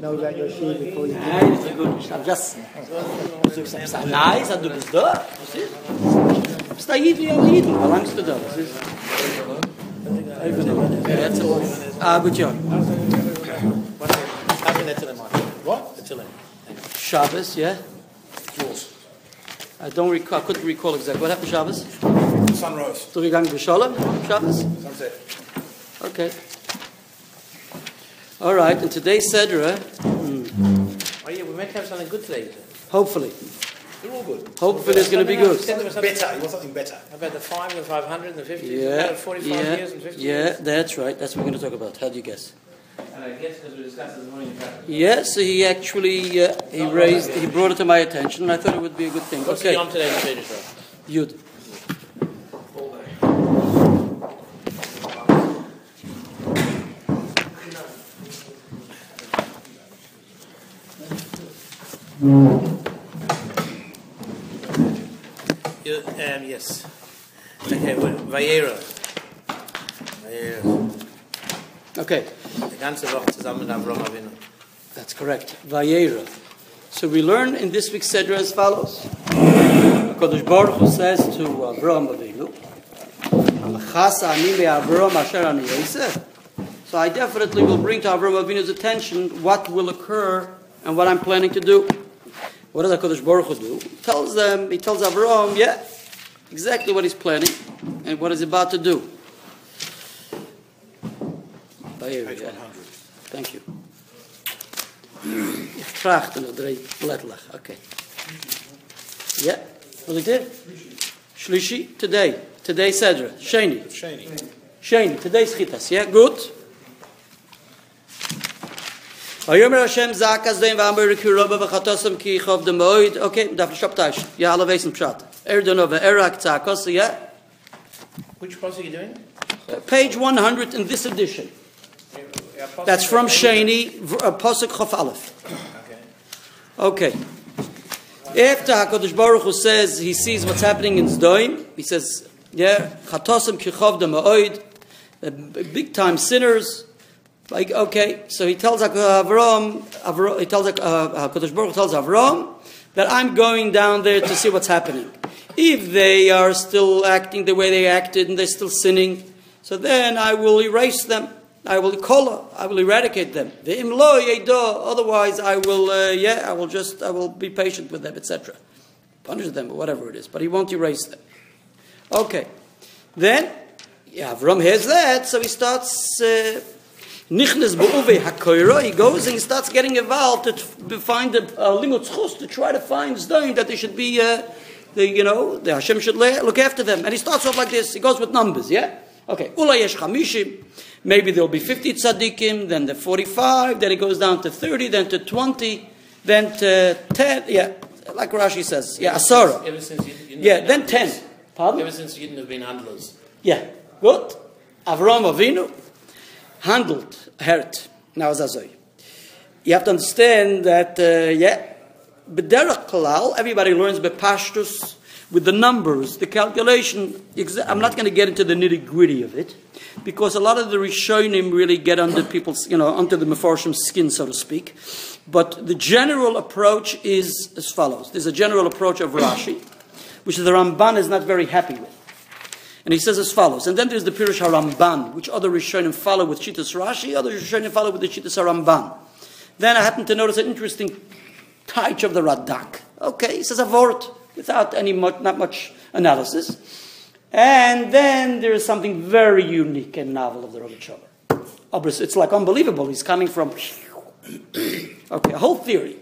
know about your shoe before you Nein, ist gut. I'm just. So ich sag, nein, sag du bist da. Was ist? Bist da Jid wie ein Jid? Wie lang bist du da? Was ist? Ja, jetzt. Ah, gut, ja. What? Shabbos, yeah? I don't recall, I couldn't recall exactly. What happened Shabbos? Sunrise. Durchgegangen B'Shalom? Shabbos? Sunset. Okay. All right, and today's Sedra, Oh yeah, we meant to have something good today. hopefully, They're all good. hopefully it's going to be good. Said there something Better. You want something better? about the five, and the five hundred, and the fifty. Yeah, about forty-five yeah, years and fifty yeah, years. that's right. That's what we're going to talk about. How do you guess? And I guess because we discussed this morning. about- Yeah, so he actually uh, he raised, he brought it to my attention, and I thought it would be a good thing. What's the Okay, yom today in the Shadish Yud. You, um, yes. Okay, Vayera. Vayera. Okay, Die ganze Woche zusammen mit Avram Avinu. that's correct. Vayera. So we learn in this week's Sedra as follows. Kodesh Baruch Hu says to Avraham Avinu, "Amachasa ani Avram yosef." So I definitely will bring to Avraham Avinu's attention what will occur and what I'm planning to do. What does HaKadosh Baruch Hu do? He tells them, he tells Avraham, yeah, exactly what he's planning and what he's about to do. Page 100. Thank you. Ich trachte noch drei blättlach. Okay. Yeah. Was ik dit? Shlishi, today. Today Sedra. Shani. Shani. Shani. Today's Chitas. Yeah, good. Vayomer Hashem zakas dein v'amber ki roba ki chov de moed. Okay, daf shop tash. Ja, alle weisen pshat. Er donova erak tzakos. Yeah. Which post are you doing? Uh, Page 100 in this edition. That's from Shani, uh, Pasuk Chof Aleph. Okay. Okay. After HaKadosh Baruch Hu says he sees what's happening in Zdoim, he says, yeah, Chatosim kichov ma'oid, big time sinners. Like, okay, so he tells Hak- Avram, Avram he tells uh, HaKadosh Baruch tells Avram that I'm going down there to see what's happening. If they are still acting the way they acted and they're still sinning, so then I will erase them. I will call, I will eradicate them. Otherwise, I will, uh, yeah, I will just, I will be patient with them, etc. Punish them or whatever it is, but he won't erase them. Okay, then, yeah, Avram hears that, so he starts. Uh, Nichnes be'uve hakoiro. He goes and he starts getting involved to find a, a limut chus to try to find Zdain that they should be, uh, the, you know, the Hashem should look after them. And he starts off like this. He goes with numbers, yeah? Okay. Ula yesh chamishim. Maybe there'll be 50 tzaddikim, then the 45, then it goes down to 30, then to 20, then to 10, yeah, like Rashi says, yeah, Asara. Ever since you, Yeah, then 10. Pardon? Ever since you didn't have been handlers. Yeah, gut. Avram Avinu handled hurt. Now as Azoy. You have to understand that, uh, yeah, B'derech Kalal, everybody learns Bepashtus with the numbers, the calculation. I'm not going to get into the nitty gritty of it because a lot of the Rishonim really get under people's, you know, under the Mefarshim's skin, so to speak. But the general approach is as follows. There's a general approach of Rashi, which the Ramban is not very happy with. And he says as follows. And then there's the Pirush HaRamban, which other Rishonim follow with Shitas Rashi, other Rishonim follow with the Shitas HaRamban. Then I happen to notice an interesting touch of the Radak. Okay, he says a word without any much, not much analysis. And then there is something very unique and novel of the. Obviously, It's like unbelievable. He's coming from okay, a whole theory.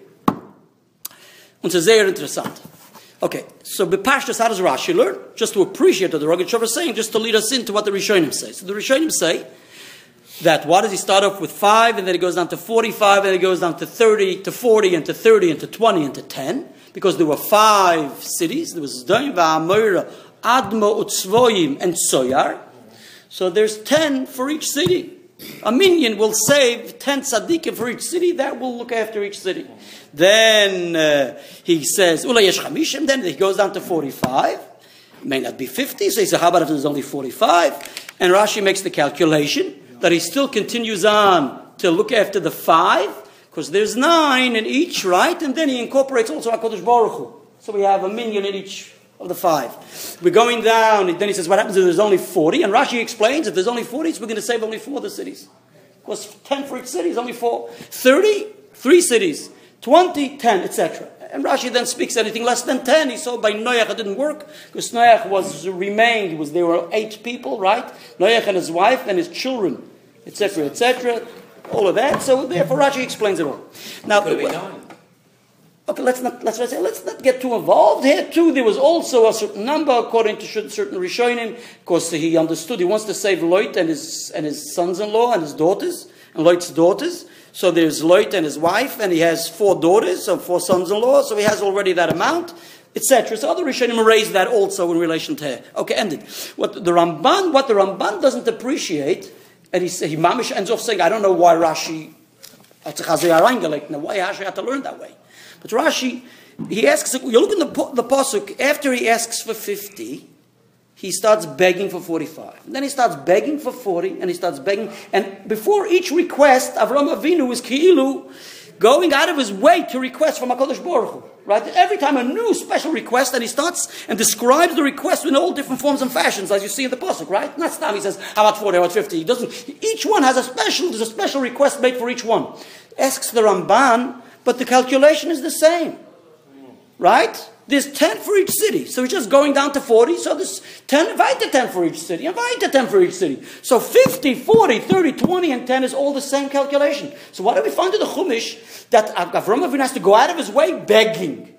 Und es sehr interessant. Okay, so Bepashtas, how does Rashi learn? Just to appreciate what the Rogatchover is saying, just to lead us into what the Rishonim say. So the Rishonim say that why does he start off with 5 and then it goes down to 45 and then it goes down to 30 to 40 and to 30 and to 20 and to 10? Because there were five cities. There was Zdaim, Va'amora, Admo, Utzvoyim, and Soyar. So there's 10 for each city. A minion will save 10 tzaddikim for each city. That will look after each city. Then uh, he says, Ula yesh chamishim. Then he goes down to 45. May not be 50. So he says, how about if there's only 45? And Rashi makes the calculation that he still continues on to look after the five. Because there's nine in each, right? And then he incorporates also HaKadosh Baruch Hu. So we have a minion in each of the five. We're going down, and then he says, what happens if there's only 40? And Rashi explains, if there's only 40, so we're going to save only four of the cities. Because 10 for each city is only four. 30, three cities. 20, 10, etc. And Rashi then speaks anything less than 10. He saw by Noach it didn't work, because Noach was remained, was, there were eight people, right? Noach and his wife and his children, etc., etc. All of that. So therefore Rashi explains it all. Now, Could have been nine. Okay, let's not let's let's not get too involved here. Too, there was also a certain number according to certain Rishonim. because he understood he wants to save Lot and his and his sons-in-law and his daughters and Lot's daughters. So there's Lot and his wife, and he has four daughters, and four sons-in-law. So he has already that amount, etc. So other Rishonim raised that also in relation to her. Okay, ended. What the Ramban, what the Ramban doesn't appreciate, and he he mamish ends off saying, I don't know why Rashi. Why Rashi had to learn that way? But Rashi, he asks, you look in the, the Pasuk, after he asks for 50, he starts begging for 45. And then he starts begging for 40, and he starts begging. And before each request, Avram Avinu is Ki'ilu, going out of his way to request from HaKadosh Baruch Hu. Right? Every time a new special request, and he starts and describes the request in all different forms and fashions, as you see in the Pasuk, right? Not time he says, how about 40, how about 50? He doesn't, each one has a special, there's a special request made for each one. Asks the Ramban, but the calculation is the same. Right? There's 10 for each city. So we're just going down to 40. So there's 10, invite the 10 for each city. Invite the 10 for each city. So 50, 40, 30, 20, and 10 is all the same calculation. So why do we find in the Chumash that Avram Avinu has to go out of his way begging?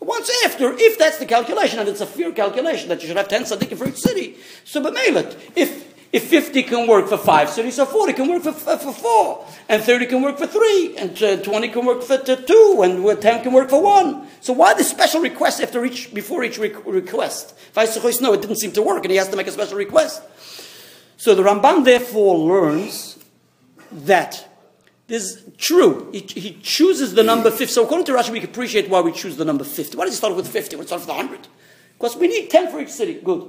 Once after, if that's the calculation, and it's a fair calculation that you should have 10 tzaddikim for each city, so but Mailet, if if 50 can work for five cities, so 40 can work for, for, four, and 30 can work for three, and uh, 20 can work for two, and 10 can work for one. So why the special request after each, before each re- request? Say no, it didn't seem to work, and he has to make a special request. So the Ramban therefore learns that this is true. He, he chooses the number 50. So according to Rashi, we can appreciate why we choose the number 50. Why does he start with 50? Why does he start with 100? Because we need 10 for each city. Good.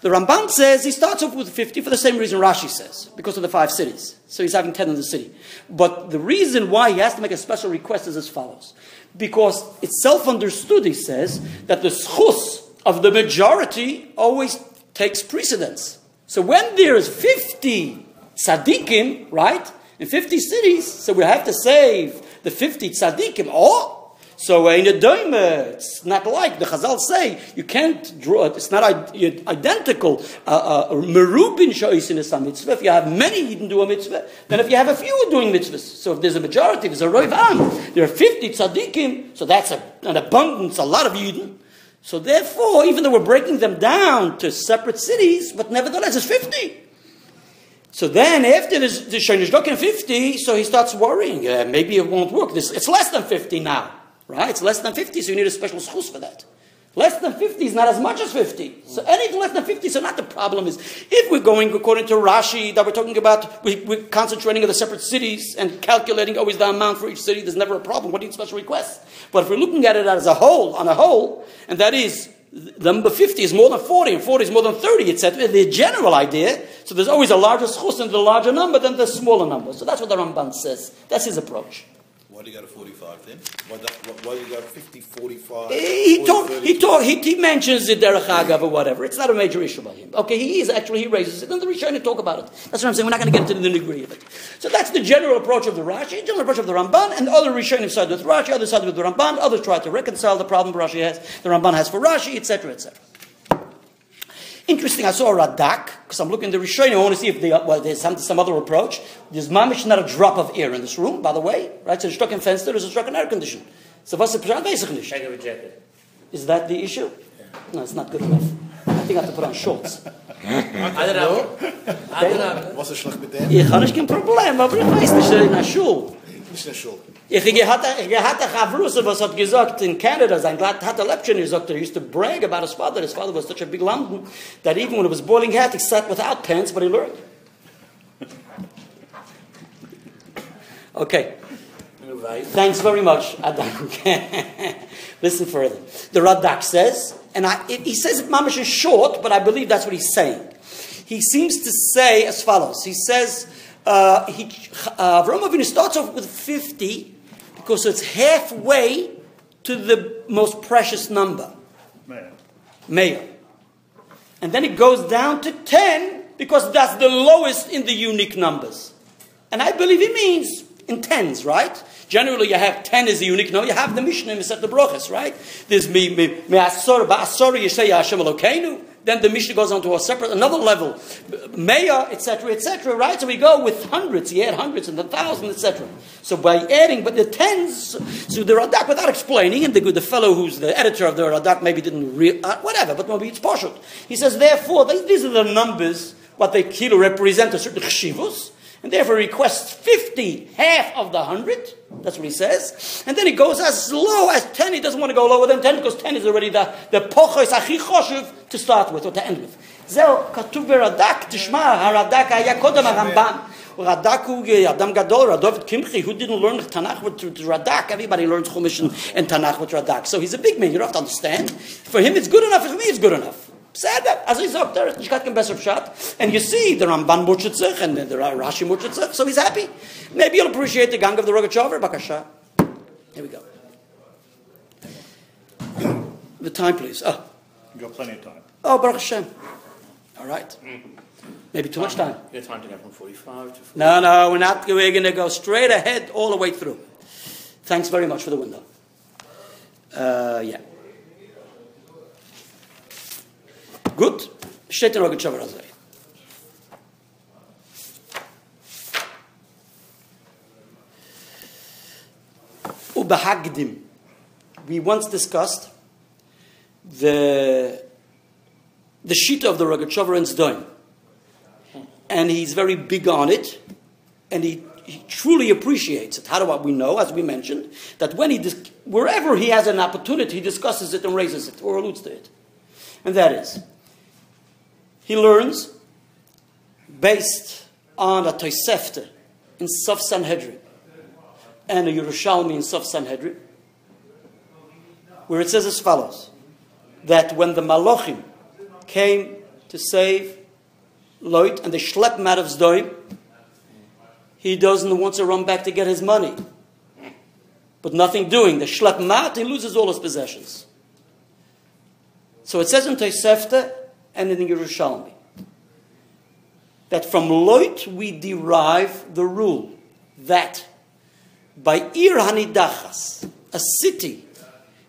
The Ramban says he starts off with 50 for the same reason Rashi says, because of the five cities. So he's having 10 in the city. But the reason why he has to make a special request is as follows. Because it's self understood, he says, that the schus of the majority always takes precedence. So when there is 50 tzaddikim, right, in 50 cities, so we have to save the 50 tzaddikim, or so uh, in a doime, it's not like the Chazal say you can't draw. Uh, it's not identical. Uh, merubin shoyis in a mitzvah. If you have many Yidden do a mitzvah, then if you have a few doing mitzvahs, so if there's a majority, there's a roiv am. There are fifty tzaddikim, so that's a, an abundance, a lot of Yidden. So therefore, even though we're breaking them down to separate cities, but nevertheless, it's fifty. So then, after the Shonish Dokin 50, so he starts worrying. Uh, maybe it won't work. This, it's less than 50 now. Right? It's less than 50, so you need a special schus for that. Less than 50 is not as much as 50. So anything less than 50, so not the problem is, if we're going according to Rashi, that we're talking about, we, are concentrating on the separate cities and calculating always the amount for each city, there's never a problem. What do you special requests? But if we're looking at it as a whole, on a whole, and that is, the number 50 is more than 40, and 40 is more than 30, etc. The general idea, so there's always a larger schus and the larger number than the smaller number. So that's what the Ramban says. That's his approach. Why do you go to 45 then? Why, that, why do you go 50, 45? He, 40, talk, he, talk, he, he mentions the Derech Agav or whatever. It's not a major issue by him. Okay, he is actually, he raises it. And the Rishonim talk about it. That's what I'm saying. We're not going to get into the nitty of it. So that's the general approach of the Rashi, general approach of the Ramban, and other Rishonim side with Rashi, other side with the Ramban. Others try to reconcile the problem Rashi has, the Ramban has for Rashi, etc., etc. Interesting, I saw a Radak, because I'm looking at the Rishonim, I want to see if they, well, there's some, some other approach. There's mamish not a drop of air in this room, by the way, right? So the struck in fence there's a struck in air condition. So what's the jacket. Is that the issue? No, it's not good enough. I think I have to put on shorts. I don't know. I don't know. Was ist schlecht mit dem? Ich habe kein Problem, aber ich weiß nicht, in der Schule. Nicht in. Ich hatte Chavruse, was hat gesagt in Canada, sein Glad hatte Lepchen, he gesagt, he used to brag about his father. His father was such a big London that even when it was boiling hot, he sat without pants, but he learned. Okay. Right. Thanks very much, Adam. Listen further. The Radak says, and I, it, he says it mamish is short, but I believe that's what he's saying. He seems to say as follows. He says, Uh, he, uh, Avinu starts off with 50 because it's halfway to the most precious number. Meir. And then it goes down to 10 because that's the lowest in the unique numbers. And I believe he means in tens, right? Generally, you have 10 as a unique number. You have the Mishnah in the Brochus, right? There's me, me, me, asor, ba'asor, yeshaya Hashem Elokeinu. Then the Mishnah goes on to a separate, another level, Maya, etc., etc., right? So we go with hundreds, you add hundreds and then thousands, etc. So by adding, but the tens, so the Radak, without explaining, and the, the fellow who's the editor of the Radak maybe didn't, re, uh, whatever, but maybe it's partial. He says, therefore, these are the numbers, what they kilo represent a certain chshivus, and therefore requests 50, half of the 100. That's what he says. And then he goes as low as 10. He doesn't want to go lower than 10 because 10 is already the, the pochos achi choshev to start with or to end with. זהו, כתוב ברד"ק, תשמע, הרד"ק היה קודם הרמב"ן. רד"ק הוא אדם גדול, רדובת קמחי, who didn't learn Tanakh with Radak? Everybody learns Chumash and, and Tanakh with Radak. So he's a big man, you don't have to understand. For him it's good enough, for me it's good enough. said that. As he's up there, and you see the Ramban Murchitzich and the Rashi Murchitzich, so he's happy. Maybe you'll appreciate the Gang of the Rogachover, Bakasha. Here we go. The time, please. Oh. You've got plenty of time. Oh, Baruch Hashem. All right. Maybe too much time. You time to go from 45 to 45. No, no, we're not. We're going to go straight ahead all the way through. Thanks very much for the window. Uh, yeah. Gut. Steht in Rogachover also. Ubahagdim. We once discussed the the sheet of the Rogachover and Zdoim. And he's very big on it, and he, he truly appreciates it. How do we know, as we mentioned, that when he dis- wherever he has an opportunity, he discusses it and raises it or alludes to it. And that is, he learns based on a Tosefta in Sof Sanhedrin and a Yerushalmi in Sof Sanhedrin, where it says as follows that when the Malachim came to save Lot and they schlepp him out of Zdoim, he doesn't want to run back to get his money. But nothing doing. They schlepp him out, he loses all his possessions. So it says in Tosefta and in Yerushalmi that from Loit we derive the rule that by Ir Hanidachas, a city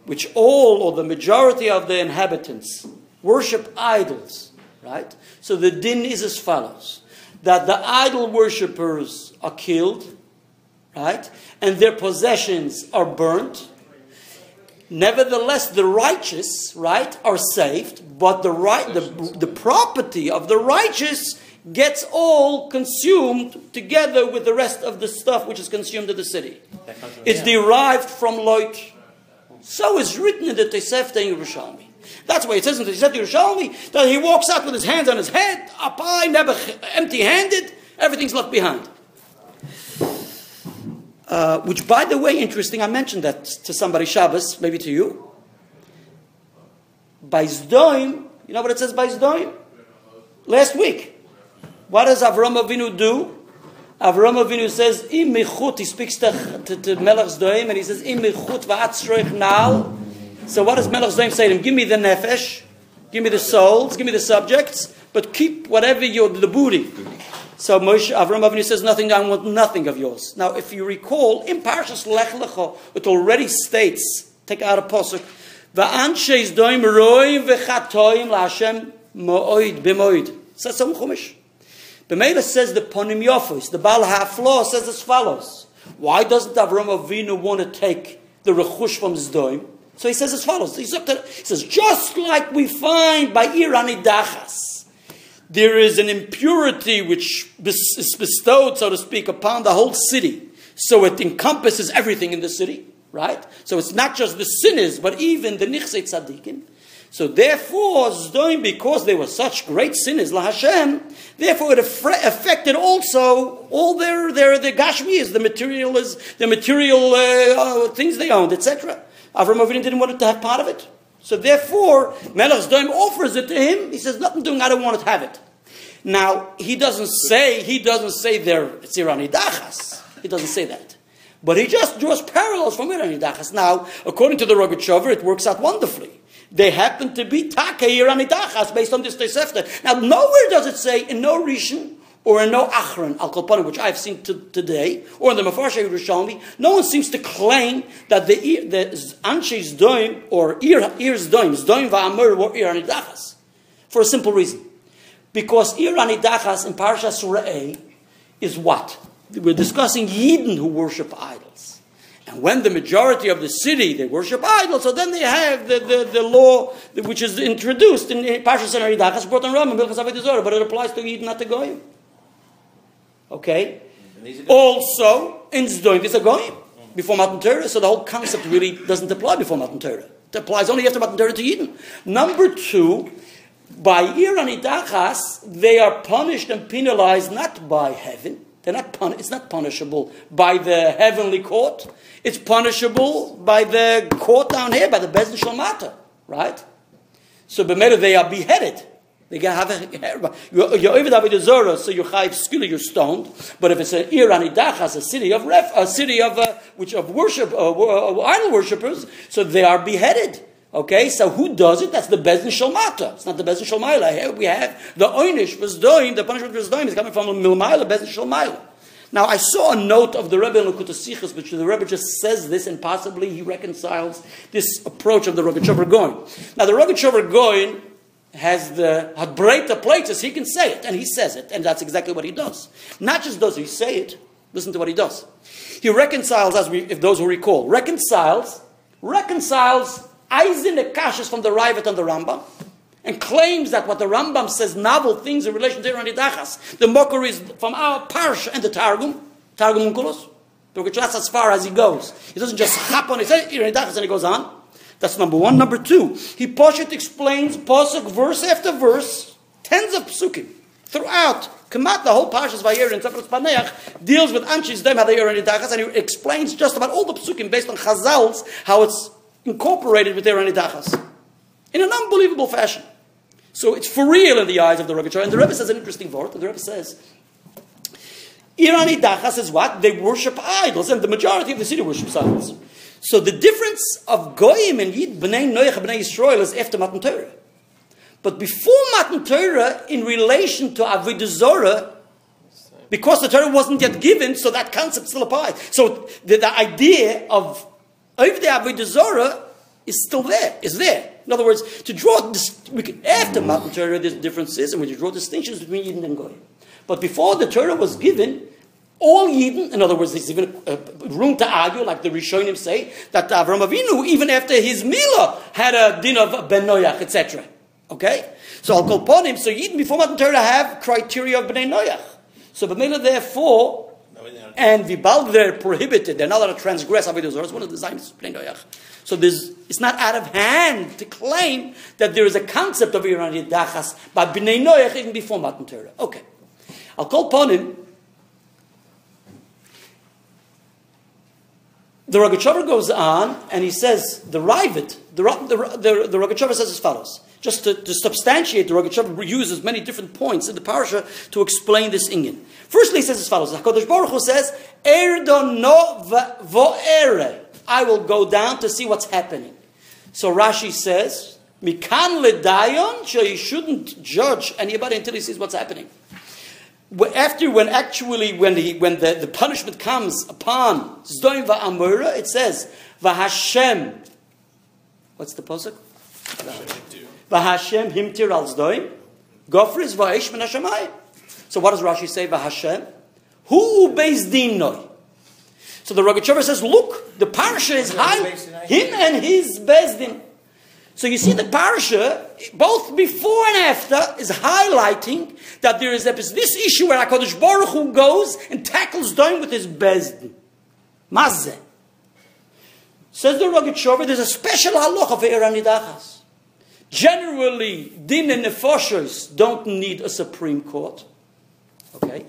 which all or the majority of the inhabitants worship idols, right? So the din is as follows that the idol worshippers are killed, right? And their possessions are burnt. Nevertheless, the righteous, right, are saved, but the right the, the property of the righteous gets all consumed together with the rest of the stuff which is consumed in the city. That comes from- It's derived from Lot. So it's written in the Tosefta in Yerushalmi. That's why it says in the Tosefta Yerushalmi that he walks out with his hands on his head, up high, never empty-handed. Everything's left behind. Uh, which, by the way, interesting. I mentioned that to somebody Shabbos, maybe to you. By Zdoim, you know what it says by Zdoim? Last week. What does Avram Avinu do? Avram Avinu says, "Im mechut." He speaks to, to, to Melech Zdoim, and he says, "Im mechut va'atzroich now." So what does Melech Zdoim say to him? Give me the nefesh, give me the souls, give me the subjects, but keep whatever your the booty. So Moshe Avram Avinu says, "Nothing. I want nothing of yours." Now, if you recall, in Parshas Lech Lecha, it already states, take out a posuk, "Va'anshe Zdoim roi v'chatoim la'Hashem mo'oid b'moid." Says some Chumash. Bemela says the Ponim Yofos, the Baal HaFlo says as follows. Why doesn't Avram Avinu want to take the Rechush from Zdoim? So he says as follows. He says, just like we find by Irani Dachas, there is an impurity which is bestowed, so to speak, upon the whole city. So it encompasses everything in the city, right? So it's not just the sinners, but even the Nichsei Tzadikim. So therefore, Zdoim, because they were such great sinners, La Hashem, therefore it affected also all their, their, their Gashmias, the material is, the material uh, uh, things they owned, etc. Avram Avinu didn't want to have part of it. So therefore, Melech Zdoim offers it to him. He says, nothing doing, I don't want to have it. Now, he doesn't say, he doesn't say they're Tzirani Dachas. He doesn't say that. But he just draws parallels from Irani Dachas. Now, according to the Rogachover, it works out wonderfully. They happen to be Taka Irani Dachas based on this Tosefta. Now, nowhere does it say, in no Rishon or in no Achron, Al Kolpanim, which I've seen to, today, or in the Mefarshei Yerushalmi, no one seems to claim that the, the Anshe Zdoim, or Ir, Ir Zdoim, Zdoim Va'amur, were Irani Dachas. For a simple reason. Because Irani Dachas in Parsha Surah A is what? We're discussing Yidden who worship idols. And when the majority of the city, they worship idols, so then they have the, the, the law which is introduced in Parsha Surah Dachas, brought on Rambam, but it applies to Yidden, not to Goyim. Okay? Also, in Zdoim is a Goyim before Matan Torah, so the whole concept really doesn't apply before Matan Torah. It applies only after Matan Torah to Yidden. Number two, by Iran Idachas, they are punished and penalized not by heaven. They're not pun- it's not punishable by the heavenly court. It's punishable by the court down here, by the Bezdin Shalmata, right? So b'meda they are beheaded. They have a you're over the Zora, so you're chayv skula, you're stoned. But if it's an Iran Idachas, a city of ref, a city of uh, which of worship, uh, uh, idol worshippers, so they are beheaded. Okay, so who does it? That's the Bezdin Shalmata. It's not the Bezdin Shalmaila. Here we have the Oynish was doing, the punishment was doing is coming from the Milmaila, Bezdin Shalmaila. Now, I saw a note of the Rebbe in Lakutasichas, which the Rebbe just says this, and possibly he reconciles this approach of the Rogachover Goin. Now, the Rogachover Goin has the Hadbreita places, he can say it, and he says it, and that's exactly what he does. Not just does he say it, listen to what he does. He reconciles, as we, if those who recall, reconciles, reconciles Eisen Akashas from the Rivet and the Rambam, and claims that what the Rambam says novel things in relation to Iran the mockeries from our Parsh and the Targum, Targum Unkulos. That's as far as he goes. He doesn't just hop on his head, Iran and he goes on. That's number one. Number two, he Poshet explains Posuk verse after verse, tens of psukim throughout. Kamat, the whole Parshas Vayer in Tzafnas Paneach, deals with Anshis Dem Hadayir and and he explains just about all the psukim based on Chazals, how it's incorporated with their Anidachas in an unbelievable fashion. So it's for real in the eyes of the Rebbe. And the Rebbe says an interesting word. The Rebbe says, Irani Dachas is what? They worship idols, and the majority of the city worships idols. So the difference of Goyim and Yid, B'nai Noach, B'nai Yisrael is after Matan Torah. But before Matan Torah, in relation to Avodah Zorah, because the Torah wasn't yet given, so that concept still applies. So the, the idea of over the Avodah Zorah is still there, is there. In other words, to draw, this, we can, after Matan Torah, there's differences, and we draw distinctions between Yidden and Goyim. But before the Torah was given, all Yidden, in other words, there's even room to argue, like the Rishonim say, that Avram Avinu, even after his Mila, had a din of Ben Noach, etc. Okay? So I'll call upon him. So Yidden before Matan Torah have criteria of Ben Noach. So Bemela, therefore, and Vibal, they're prohibited. They're not allowed to transgress. It's one of the of Ben Noach. So it's not out of hand to claim that there is a concept of Iran Dachas by Bnei Noach even before Matan Torah. Okay. I'll call upon him The Rogachover goes on and he says, the Rivet, the, the, the, the Rogachover says as follows. Just to, to substantiate, the Rogachover uses many different points in the parasha to explain this Inyan. Firstly, he says as follows. HaKadosh Baruch Hu says, Erdon no. I will go down to see what's happening. So Rashi says, Mikan ledayon, so you shouldn't judge anybody until he sees what's happening after when actually when the when the, the punishment comes upon Zdoim va'amura, it says v'Hashem. What's the posuk? V'Hashem himtir al Zdoim. Gofris va'esh min So what does Rashi say? V'Hashem. Who obeys dinoi? So the Rogachover says, look, the parasha is high, him and his bezdin. So you see the parasha, both before and after, is highlighting that there is this issue where HaKadosh Baruch Hu goes and tackles down with his bezdin. Mazze. Says the Rogachover, there's a special halacha for Iranidachas. Generally, din and nefoshes don't need a supreme court. Okay?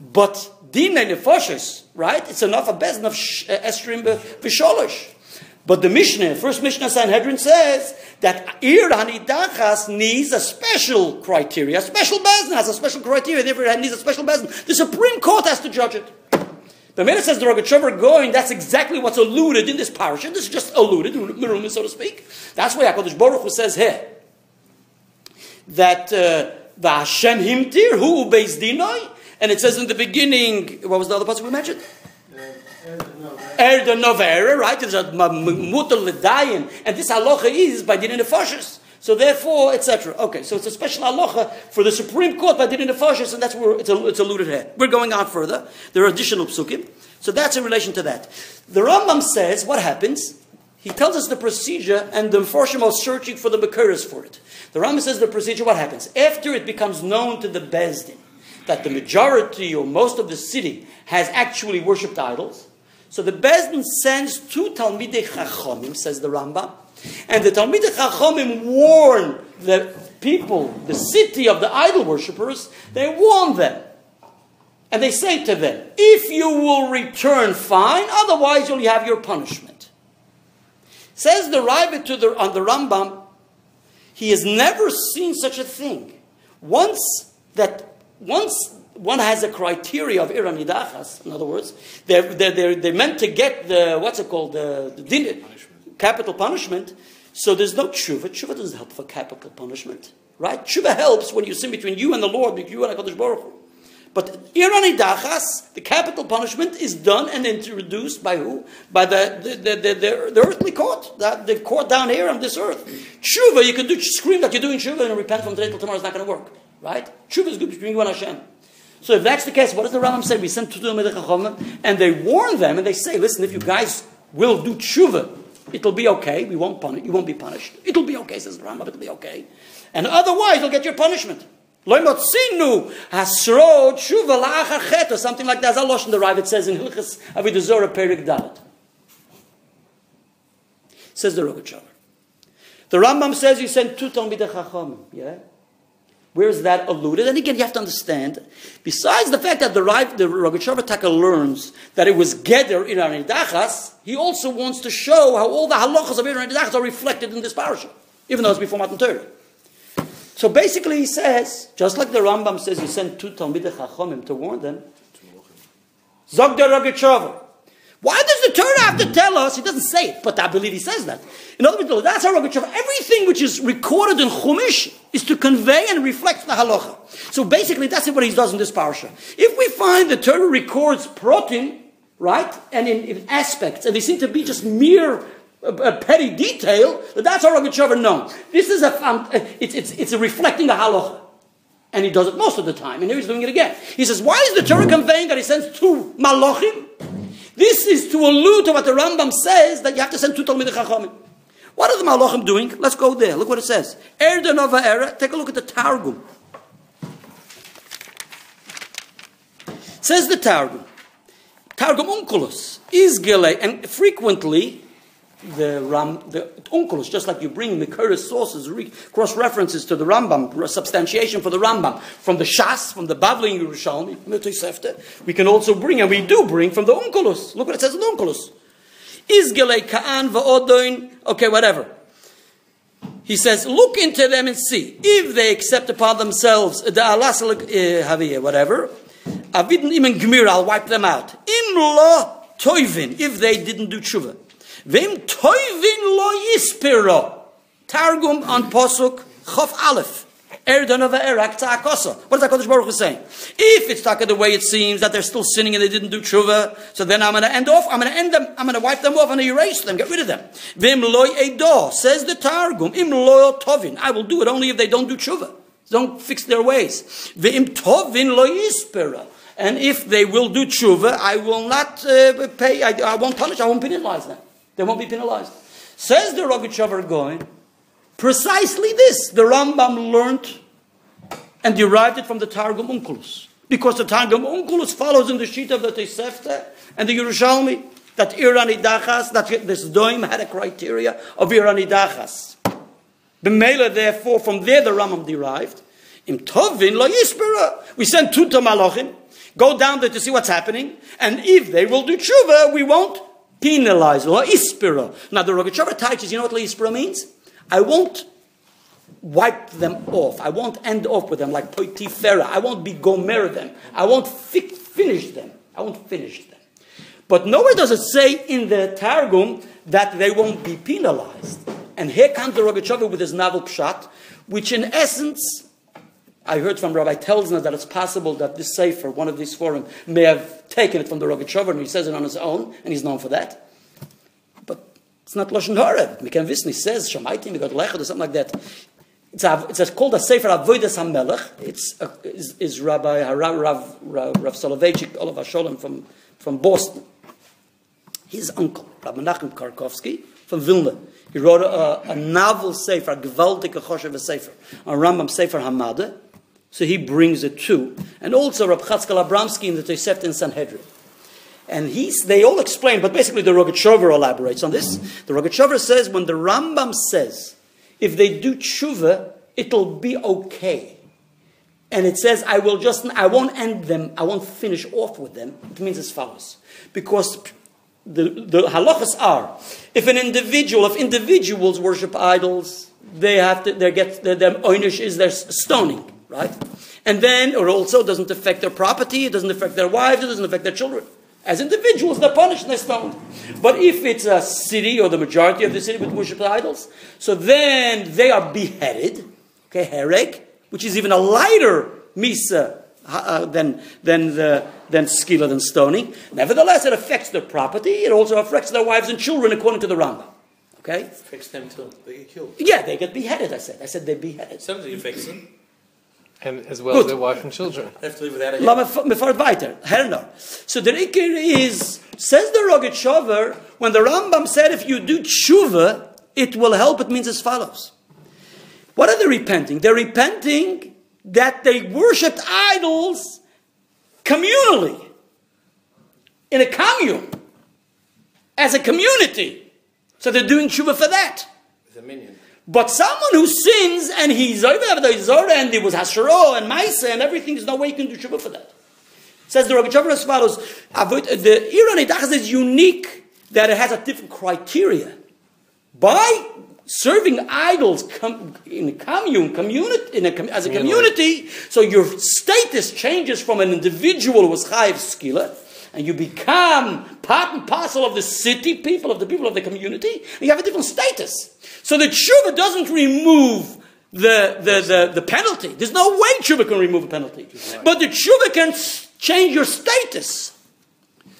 But din and nefoshes, right? It's enough a bezdin of uh, Esrim v'sholosh. But the Mishnah, first Mishnah Sanhedrin says that Ir Hanidachas needs a special criteria, a special bezin has a special criteria, therefore it needs a special bezin. The Supreme Court has to judge it. The minute says the Rogachover going, that's exactly what's alluded in this parasha. This is just alluded, so to speak. That's why HaKadosh Baruch Hu says here that uh, the Hashem Himtir, who obeys Dinoi, and it says in the beginning, what was the other part we mentioned? Er the Novera, right? There's a mutal ledayin, and this halacha is by din nefashis. So therefore, etc. Okay, so it's a special halacha for the Supreme Court by din nefashis, and that's where it's, it's alluded here. We're going on further. There are additional psukim, so that's in relation to that. The Rambam says what happens. He tells us the procedure, and the Mepharshim are searching for the Makuras for it. The Rambam says the procedure. What happens after it becomes known to the Bezdin that the majority or most of the city has actually worshipped idols? So the Bezdin sends two Talmidei Chachomim, says the Rambam, and the Talmidei Chachomim warn the people, the city of the idol worshippers, they warn them. And they say to them, if you will return, fine, otherwise you'll have your punishment. Says the Ravid to the, on the Rambam, he has never seen such a thing. Once that, once one has a criteria of iranidachas. In other words, they're, they're, they're, they're, meant to get the, what's it called, the, the din, capital punishment. So there's no tshuva. Tshuva doesn't help for capital punishment, right? Tshuva helps when you sin between you and the Lord, between you and HaKadosh Baruch Hu. But iranidachas, the capital punishment, is done and introduced by who? By the, the, the, the, the earthly court, the, the court down here on this earth. Tshuva, you can do, scream that you're doing tshuva and repent from today till tomorrow, it's not going to work, right? Tshuva is good between you and Hashem. So if that's the case, what does the Rambam say? We send to the Chachomim, and they warn them, and they say, listen, if you guys will do tshuva, it'll be okay. We won't punish. You won't be punished. It'll be okay, says the Rambam. It'll be okay. And otherwise, you'll get your punishment. Loimotzinu hasro tshuva la'achar or something like that. That's the Rav. It says in Hilchas Avidazora Perik Dalet. Says the Rogachover. The Rambam says you send two Talmidei Chachomim. Yeah. Where is that alluded? And again, you have to understand, besides the fact that the, the Taka learns that it was Geder in Dachas, he also wants to show how all the halachas of Iran Dachas are reflected in this parasha, even though it's before Matan Torah. So basically, he says, just like the Rambam says, he sent two Talmidei Chachomim to warn them. Zog the. Why does the Torah have to tell us? He doesn't say it, but I believe he says that. In other words, that's how Rogachover. Everything which is recorded in Chumash is to convey and reflect the halacha. So basically, that's what he does in this parasha. If we find the Torah records protein, right, and in, in aspects, and they seem to be just mere a petty detail, that that's how Rogachover known. This is a, um, it's, it's, it's a reflecting the halacha. And he does it most of the time, and here he's doing it again. He says, why is the Torah conveying that he sends two malachim? This is to allude to what the Rambam says that you have to send two Talmidei Chachamim. What are the Malachim doing? Let's go there. Look what it says. Erda Nova Era. Take a look at the Targum. Says the Targum. Targum Unculus. is Gile, and frequently the Ram, the Onkelos, just like you bring Mikuris sources, cross references to the Rambam, substantiation for the Rambam, from the Shas, from the Bavli Yerushalmi, from we can also bring, and we do bring from the Onkelos. Look what it says in the Onkelos. Izgele Ka'an va'odoin, okay, whatever. He says, look into them and see. If they accept upon themselves the alasalik eh, haviyah, whatever, avidin imen gmir, I'll wipe them out. Im lo toivin, if they didn't do tshuva. Vim toivin lo yispiro. Targum on posuk chof aleph. Er donova erak ta'akosa. What is HaKadosh Baruch Hu saying? If it's taka the way it seems that they're still sinning and they didn't do tshuva, so then I'm going to end off, I'm going to end them, I'm going to wipe them off, I'm going to erase them, get rid of them. Vim loy edo, says the Targum, im loy tovin. I will do it only if they don't do tshuva. Don't fix their ways. Vim tovin lo yispera. And if they will do tshuva, I will not uh, pay, I, I, won't punish, I won't penalize them. They won't be penalized. Says the Rogachover going, precisely this the Rambam learned and derived it from the Targum Onkelos. Because the Targum Onkelos follows in the sheet of the Tosefta and the Yerushalmi that Irani Dachas, that this Doim had a criteria of Irani Dachas. The Mela, therefore, from there the Rambam derived. Im Tovin lo yispera. We send two to Malachim, go down there to see what's happening, and if they will do tshuva, we won't penalize. Lo ispira. Now the Rogachover teaches, you know what lo ispira means? I won't wipe them off. I won't end off with them like poitifera. I won't be gomer them. I won't fi- finish them. I won't finish them. But nowhere does it say in the Targum that they won't be penalized. And here comes the Rogachover with his novel pshat, which in essence, I heard from Rabbi Telsner that it's possible that this Sefer, one of these forum, may have taken it from the Rogachover and he says it on his own, and he's known for that. But it's not Lashon Hara. Listen. He says, Shamaitim, we got Lechad or something like that. It's, a, it's a, called a Sefer Avodas HaMelech. It's a, is, is Rabbi Harav, Rav, Rav, Rav Soloveitchik, Olav Sholem from, from Boston. His uncle, Rabbi Menachem Karkovsky, from Vilna. He wrote a, a novel Sefer, a Gewaltige Choshev Sefer, a Rambam Sefer Hamada. So he brings it too. And also Rabbi Chatzkel Abramsky in the Tosefta in Sanhedrin. And he's, they all explain, but basically the Rogachover elaborates on this. The Rogachover says when the Rambam says, if they do tshuva, it'll be okay. And it says, I will just, I won't end them, I won't finish off with them. It means as follows. Because the, the halachas are, if an individual, if individuals worship idols, they have to, they get, their, their oinish is their stoning, right? And then, or also doesn't affect their property, it doesn't affect their wives, it doesn't affect their children. As individuals, they're punished and they're stoned. But if it's a city or the majority of the city with worship idols, so then they are beheaded, okay, herek, which is even a lighter misa uh, than, than, the, than skila, than stoning. Nevertheless, it affects their property. It also affects their wives and children, according to the Rambam. Okay? Affects them too. They get killed. Yeah, they get beheaded, I said. I said they beheaded. Somebody affects them. And as well Good. as their wife and children. They have to live without a Lass mich mir fahrt weiter. Herner. So the Iker is, says the Rogachover, when the Rambam said if you do tshuva, it will help, it means as follows. What are they repenting? They're repenting that they worshipped idols communally, in a commune, as a community. So they're doing tshuva for that. With a minion. But someone who sins and he's over the Zora and it was Hasharo and Maisa and everything, there's no way you can do tshuva for that. Says the Rogachover as follows: The Iran Idachas is unique that it has a different criteria. By serving idols com- in a commune, community, in a, com- as a community, so your status changes from an individual who was chayiv skila, and you become part and parcel of the city people, of the people of the community, you have a different status. So the tshuva doesn't remove the, the, the, the penalty. There's no way tshuva can remove a penalty. But the tshuva can change your status.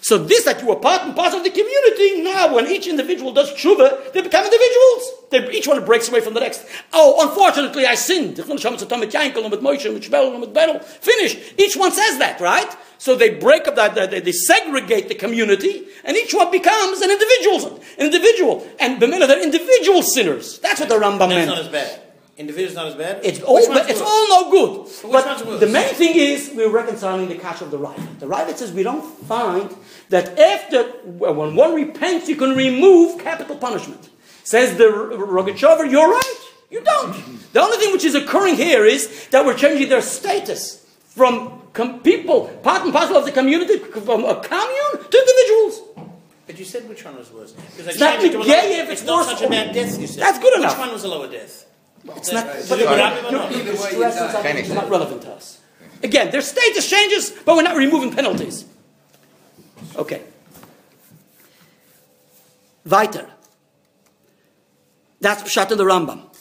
So this that you are part and parcel of the community, now when each individual does tshuva, they become individuals. They, each one breaks away from the next. Oh, unfortunately I sinned. Finish. Each one says that, right? So they break up that, they, they segregate the community, and each one becomes an individual. An individual. And Bemela, they're individual sinners. That's what the Rambam meant. not as bad. Individual's not as bad. It's all, it's all no good. which but the main thing is we're reconciling the cash of the Ravid. The Ravid says we don't find that after when one repents, you can remove capital punishment. Says the Rogachover, you're right. You don't. The only thing which is occurring here is that we're changing their status from com- people, part and parcel of the community, from a commune to individuals. But you said which one was worse. Because It's not changed it to a negay if it's not such a bad death, you said. That's good Which enough. one was a lower death? It's not, Right. but You're you're- you're not. stressing something which is not relevant to us. Again, their status changes, but we're not removing penalties. Okay. Weiter. That's Pshat in the Rambam.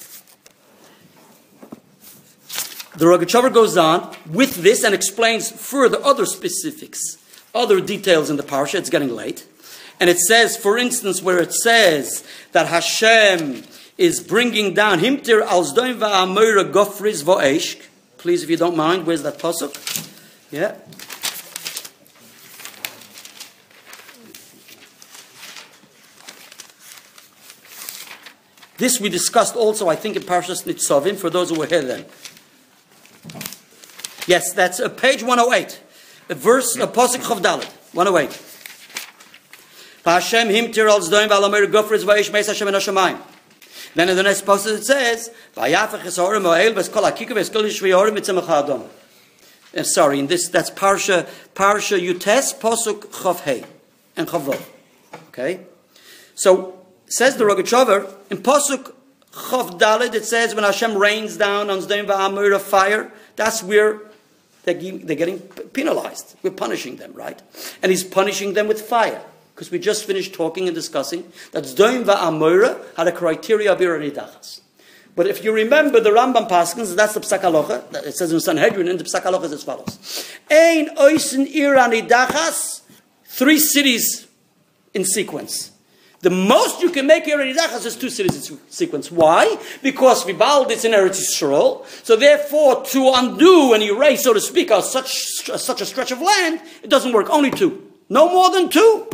The Rogachover goes on with this and explains further other specifics, other details in the parsha. It's getting late. And it says, for instance, where it says that Hashem is bringing down Himtir als doim va'amora gofriz vo'eshk. Please, if you don't mind, where's that pasuk? Yeah. This we discussed also, I think, in Parshas Nitzavim, for those who were here then. Yes, that's uh, page 108. A verse, a Pasuk Chav Dalet, 108. Hashem him zdoim v'yish meis Hashem en hashamayim. Then in the next pasuk it says, "Vayafach esorim o'el v'eskol hakika v'eskol yishviyorim mitzemach ha'adam." I'm sorry, in this that's Parsha Parsha Yutes Pasuk Chav Hey and Chav. Okay, so says the Rogachover in Pasuk Chav it says when Hashem rains down on Zdaim Va'amur of fire, that's where they're, they're getting penalized. We're punishing them, right? And he's punishing them with fire. Because we just finished talking and discussing that Zdaim Va'amur had a criteria of Iranidachas. But if you remember the Rambam Paskins, that's the Psak Halacha, that it says in Sanhedrin, and the Psak Halacha is as follows. Ein oisin Iranidachas, three cities in sequence. The most you can make here in Idachas is two cities in sequence. Why? Because we Vibald is in Eretz Yisrael. So therefore, to undo and erase, so to speak, such, such a stretch of land, it doesn't work. Only two. No more than two.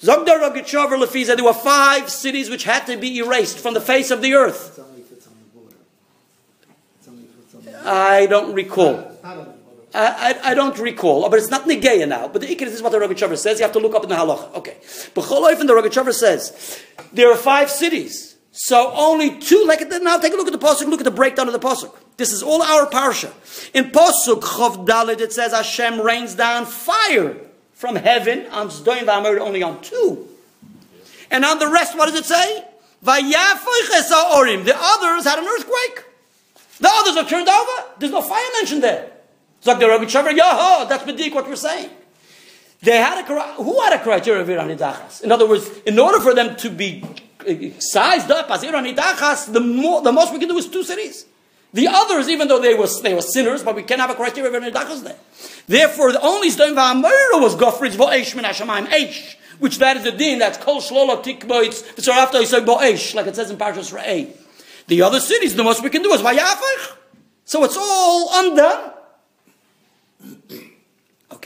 Zogdar Rogachover Lefiza, there were five cities which had to be erased from the face of the earth. It's only if it's on the border. It's only if it's on the I don't recall. I, I, I don't recall, but it's not Negeya now. But the Ikar is what the Rogachover says. You have to look up in the halacha. Okay. But Choloif the Rogachover says there are five cities. So only two, like now take a look at the Pasuk, look at the breakdown of the Pasuk. This is all our parsha. In Pasuk Chav Dalet it says Hashem rains down fire from heaven on Zdoim V'Amor only on two. And on the rest, what does it say? Vayafoiches Orim. The others had an earthquake. The others are turned over. There's no fire mentioned there. Zog the Rogachover, Yaho, that's Medik what we're saying. They had a, who had a criteria of Iranidachas? In other words, in order for them to be uh, sized up as Iranidachas, the, more, the most we can do is two cities. The others, even though they were, they were sinners, but we can't have a criteria of Iranidachas there. Therefore, the only Sdom Va'amura was Gofritz Vo'esh Min Hashemayim Eish, which that is the din, that's Kol Shlola Tikboitz, V'tzarafta Yisog Bo'esh, like it says in Parshas Re'eh. The other cities, the most we can do is Vayafach. So it's all undone.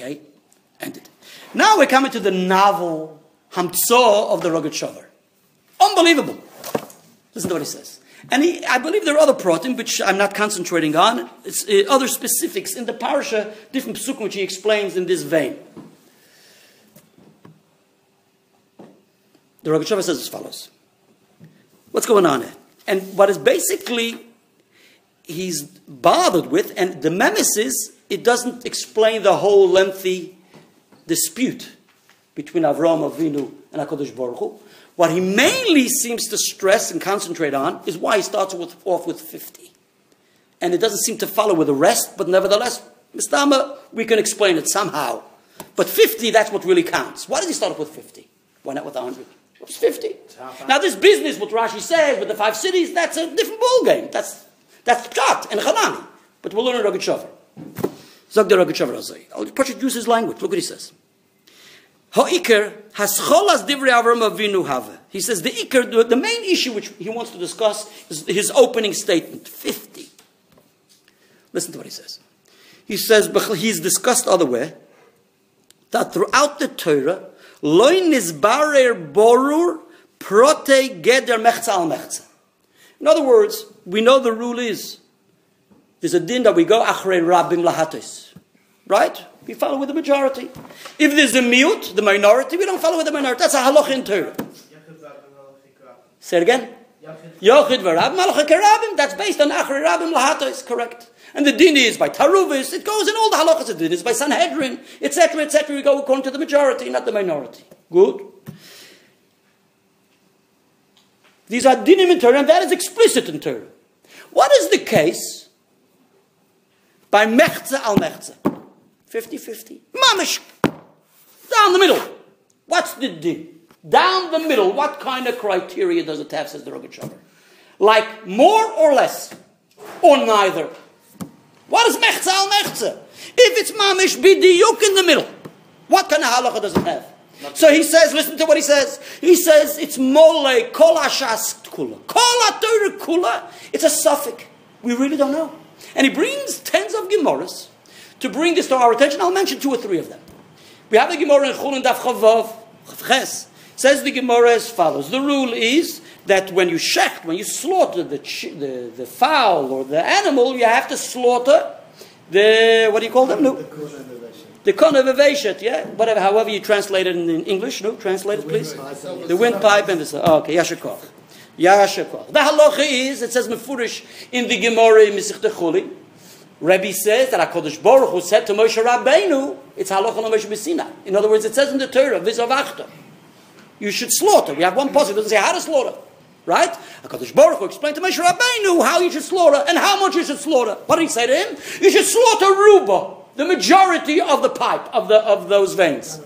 Okay? Ended. Now we're coming to the novel Hamtzo of the Rogachover. Unbelievable. Listen to what he says. And he, I believe there are other protim, which I'm not concentrating on. It's uh, other specifics in the parasha, different psukim, which he explains in this vein. The Rugged says as follows. What's going on here? And what is basically he's bothered with, and the memesis, it doesn't explain the whole lengthy dispute between Avram Avinu and HaKadosh Baruch Hu. What he mainly seems to stress and concentrate on is why he starts with, off with 50. And it doesn't seem to follow with the rest, but nevertheless, Mistama, we can explain it somehow. But 50, that's what really counts. Why did he start off with 50? Why not with 100? What's 50? Now, this business, what Rashi says with the five cities, that's a different ballgame. That's that's Pshat and Chanani. But we'll learn in Rogachover. I'll just use his language. Look what he says. Ha'ikr has cholas divrei Avram Avinu have. He says the ikr, the, main issue which he wants to discuss is his opening statement, 50. Listen to what he says. He says, "B'ch- he's discussed other way, that throughout the Torah, loy nizbarer borur prote geder mechza al mechza. In other words, we know the rule is there's a din that we go achrei rabbim lahatis. Right? We follow with the majority. If there's a miut, the minority, we don't follow with the minority. That's a halach in Torah. Say it again. Yochid kerabim. That's based on achrei rabbim lahatis. Correct. And the din is by taruvis. It goes in all the halachas. The din is by Sanhedrin, etc., etc. We go according to the majority, not the minority. Good. These are dinim in Torah, and that is explicit in Torah. What is the case by mechza al mechza? 50-50. Mamish. Down the middle. What's the din? Down the middle. What kind of criteria does it have, says the Rogat Like more or less? Or neither? What is mechza al mechza? If it's mamish be the bidiyuk in the middle, what kind of halacha does it have? So he says, listen to what he says. He says it's mole kol hashas kula. Kol kula. It's a suffix. We really don't know. And he brings tens of Gemaras to bring this to our attention. I'll mention two or three of them. We have the Gemara in Chulin Daf Chavav, Chav Ches. Says the Gemara as follows. The rule is that when you shecht, when you slaughter the, the, the fowl or the animal, you have to slaughter the, what do you call them? No. The kon of Aveshet, yeah? Whatever, however you translate it in, in English, no? Translate it, please. The windpipe and the... Oh, okay, Yashakov. Yashakov. The halacha is, it says Mefurish in the Gemara in Mesich Chuli. Rebbe says that HaKadosh Baruch Hu said to Moshe Rabbeinu, it's halacha on Moshe. In other words, it says in the Torah, Vizavachta. You should slaughter. We have one passage that doesn't say how to slaughter. Right? HaKadosh Baruch Hu explained to Moshe Rabbeinu how you should slaughter and how much you should slaughter. What did he say to him? You should slaughter ruba, the majority of the pipe, of, the, of those veins. No,